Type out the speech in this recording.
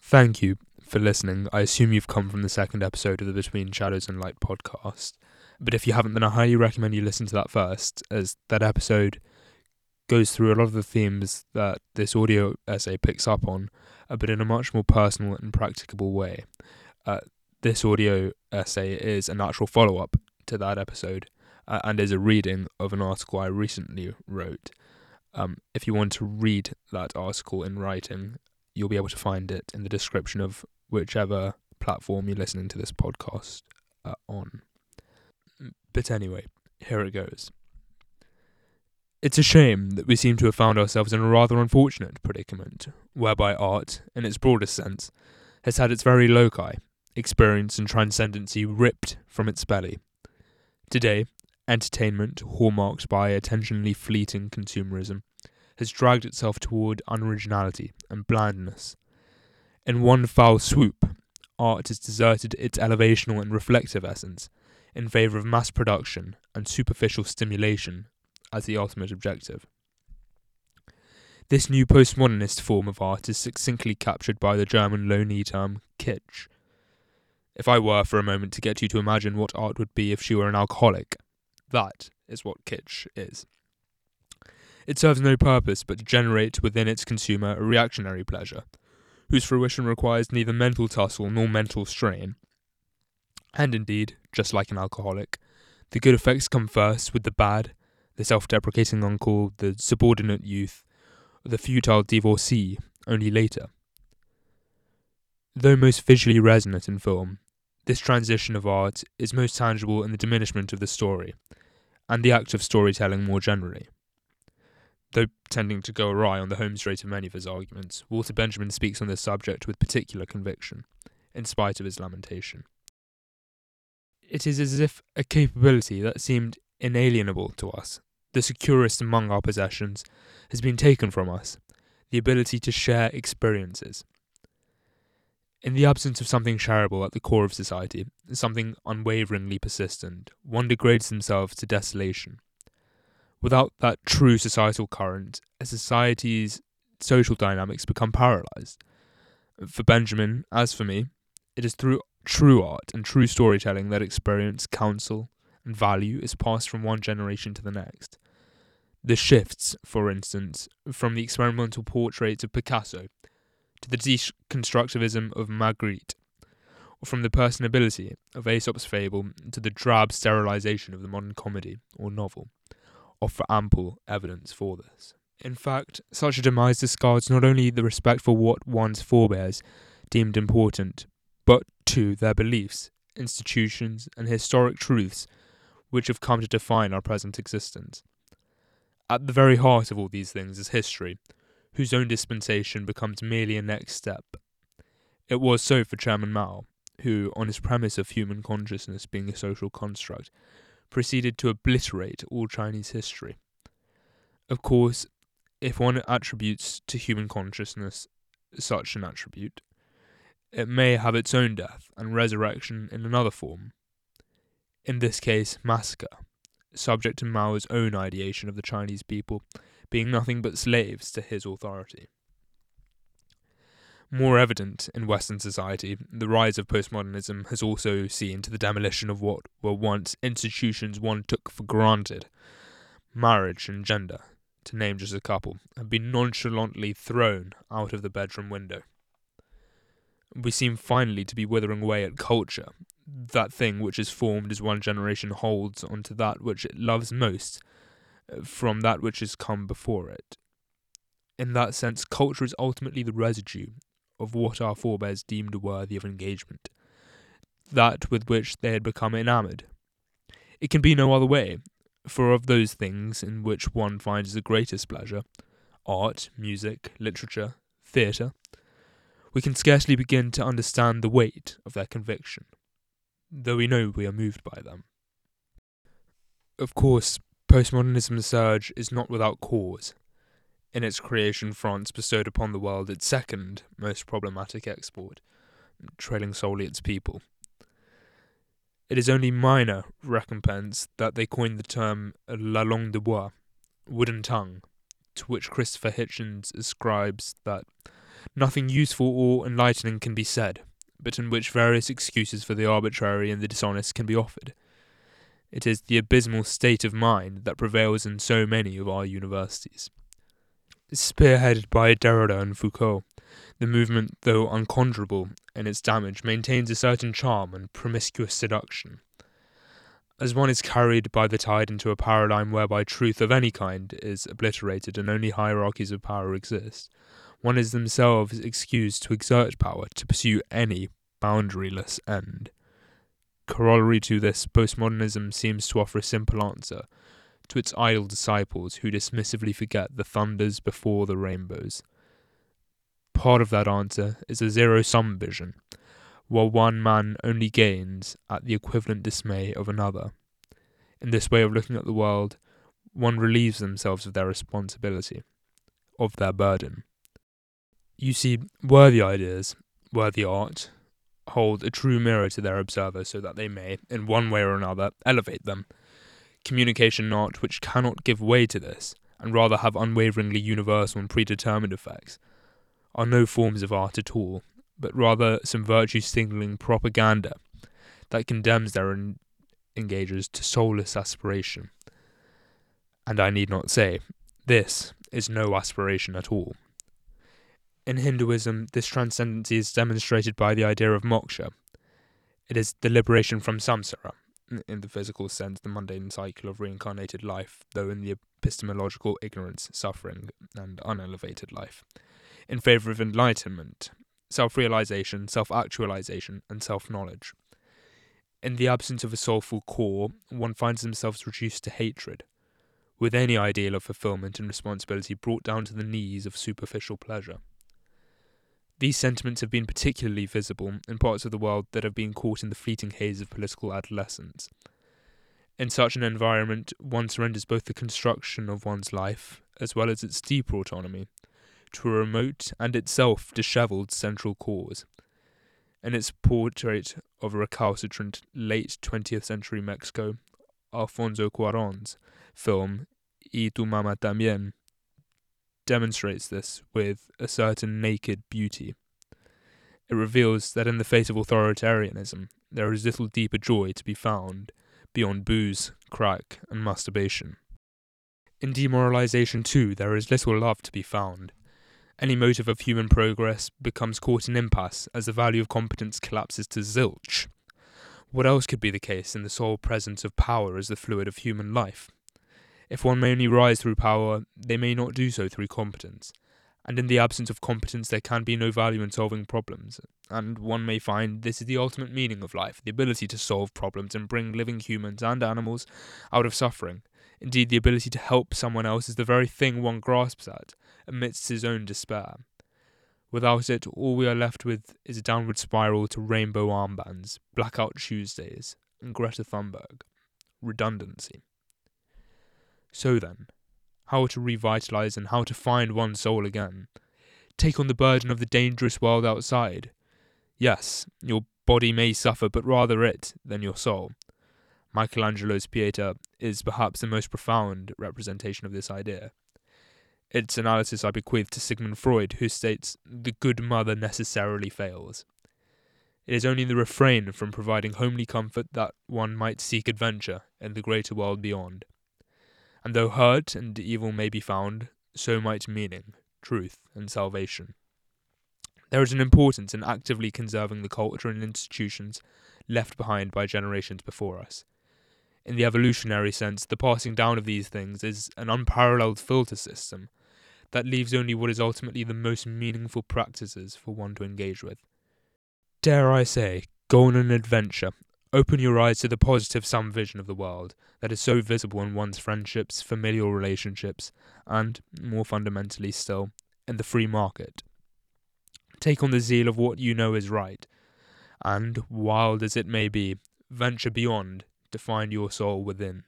Thank you for listening. I assume you've come from the second episode of the Between Shadows and Light podcast. But if you haven't, then I highly recommend you listen to that first, as that episode goes through a lot of the themes that this audio essay picks up on, uh, but in a much more personal and practicable way. Uh, this audio essay is a natural follow up to that episode uh, and is a reading of an article I recently wrote. Um, if you want to read that article in writing, you'll be able to find it in the description of whichever platform you're listening to this podcast uh, on. But anyway, here it goes. It's a shame that we seem to have found ourselves in a rather unfortunate predicament, whereby art, in its broadest sense, has had its very loci, experience and transcendency ripped from its belly. Today, entertainment, hallmarked by attentionally fleeting consumerism, has dragged itself toward unoriginality and blandness. In one foul swoop, art has deserted its elevational and reflective essence in favour of mass production and superficial stimulation as the ultimate objective. This new postmodernist form of art is succinctly captured by the German loanly term kitsch. If I were for a moment to get you to imagine what art would be if she were an alcoholic, that is what kitsch is. It serves no purpose but to generate within its consumer a reactionary pleasure, whose fruition requires neither mental tussle nor mental strain. And indeed, just like an alcoholic, the good effects come first, with the bad, the self deprecating uncle, the subordinate youth, the futile divorcee, only later. Though most visually resonant in film, this transition of art is most tangible in the diminishment of the story, and the act of storytelling more generally. Though tending to go awry on the home straight of many of his arguments, Walter Benjamin speaks on this subject with particular conviction, in spite of his lamentation. It is as if a capability that seemed inalienable to us, the securest among our possessions, has been taken from us the ability to share experiences. In the absence of something shareable at the core of society, something unwaveringly persistent, one degrades themselves to desolation. Without that true societal current, a society's social dynamics become paralyzed. For Benjamin, as for me, it is through true art and true storytelling that experience, counsel, and value is passed from one generation to the next. The shifts, for instance, from the experimental portraits of Picasso to the deconstructivism of Magritte, or from the personability of Aesop's fable to the drab sterilization of the modern comedy or novel offer ample evidence for this. In fact, such a demise discards not only the respect for what one's forebears deemed important, but to their beliefs, institutions, and historic truths which have come to define our present existence. At the very heart of all these things is history, whose own dispensation becomes merely a next step. It was so for Chairman Mao, who, on his premise of human consciousness being a social construct, proceeded to obliterate all Chinese history. Of course, if one attributes to human consciousness such an attribute, it may have its own death and resurrection in another form. In this case, massacre, subject to Mao's own ideation of the Chinese people being nothing but slaves to his authority. More evident in Western society, the rise of postmodernism has also seen to the demolition of what were once institutions one took for granted. Marriage and gender, to name just a couple, have been nonchalantly thrown out of the bedroom window. We seem finally to be withering away at culture, that thing which is formed as one generation holds onto that which it loves most uh, from that which has come before it. In that sense, culture is ultimately the residue of what our forebears deemed worthy of engagement, that with which they had become enamoured. It can be no other way, for of those things in which one finds the greatest pleasure art, music, literature, theatre we can scarcely begin to understand the weight of their conviction, though we know we are moved by them. Of course, postmodernism's surge is not without cause. In its creation, France bestowed upon the world its second most problematic export, trailing solely its people. It is only minor recompense that they coined the term la langue de bois, wooden tongue, to which Christopher Hitchens ascribes that nothing useful or enlightening can be said, but in which various excuses for the arbitrary and the dishonest can be offered. It is the abysmal state of mind that prevails in so many of our universities. Spearheaded by Derrida and Foucault, the movement, though unconquerable in its damage, maintains a certain charm and promiscuous seduction. As one is carried by the tide into a paradigm whereby truth of any kind is obliterated and only hierarchies of power exist, one is themselves excused to exert power to pursue any boundaryless end. Corollary to this, postmodernism seems to offer a simple answer to its idle disciples who dismissively forget the thunders before the rainbows. Part of that answer is a zero sum vision, while one man only gains at the equivalent dismay of another. In this way of looking at the world, one relieves themselves of their responsibility, of their burden. You see, worthy ideas, worthy art, hold a true mirror to their observer so that they may, in one way or another, elevate them. Communication art which cannot give way to this, and rather have unwaveringly universal and predetermined effects, are no forms of art at all, but rather some virtue signaling propaganda that condemns their en- engagers to soulless aspiration. And I need not say, this is no aspiration at all. In Hinduism, this transcendency is demonstrated by the idea of moksha. It is the liberation from samsara, in the physical sense, the mundane cycle of reincarnated life, though in the epistemological ignorance, suffering, and unelevated life, in favour of enlightenment, self realization, self actualization, and self knowledge. In the absence of a soulful core, one finds themselves reduced to hatred, with any ideal of fulfillment and responsibility brought down to the knees of superficial pleasure. These sentiments have been particularly visible in parts of the world that have been caught in the fleeting haze of political adolescence. In such an environment, one surrenders both the construction of one's life, as well as its deeper autonomy, to a remote and itself dishevelled central cause. In its portrait of a recalcitrant late 20th century Mexico, Alfonso Cuarón's film Y tu mamá también demonstrates this with a certain naked beauty. It reveals that in the face of authoritarianism, there is little deeper joy to be found beyond booze, crack, and masturbation. In demoralization, too, there is little love to be found. Any motive of human progress becomes caught in impasse as the value of competence collapses to zilch. What else could be the case in the sole presence of power as the fluid of human life? If one may only rise through power, they may not do so through competence. And in the absence of competence, there can be no value in solving problems. And one may find this is the ultimate meaning of life the ability to solve problems and bring living humans and animals out of suffering. Indeed, the ability to help someone else is the very thing one grasps at amidst his own despair. Without it, all we are left with is a downward spiral to rainbow armbands, blackout Tuesdays, and Greta Thunberg. Redundancy. So then, how to revitalize and how to find one's soul again. Take on the burden of the dangerous world outside. Yes, your body may suffer, but rather it than your soul. Michelangelo's Pieta is perhaps the most profound representation of this idea. Its analysis I bequeath to Sigmund Freud, who states, The good mother necessarily fails. It is only the refrain from providing homely comfort that one might seek adventure in the greater world beyond. And though hurt and evil may be found, so might meaning, truth, and salvation. There is an importance in actively conserving the culture and institutions left behind by generations before us. In the evolutionary sense, the passing down of these things is an unparalleled filter system that leaves only what is ultimately the most meaningful practices for one to engage with. Dare I say, go on an adventure Open your eyes to the positive sum vision of the world that is so visible in one's friendships, familial relationships, and, more fundamentally still, in the free market. Take on the zeal of what you know is right, and, wild as it may be, venture beyond to find your soul within.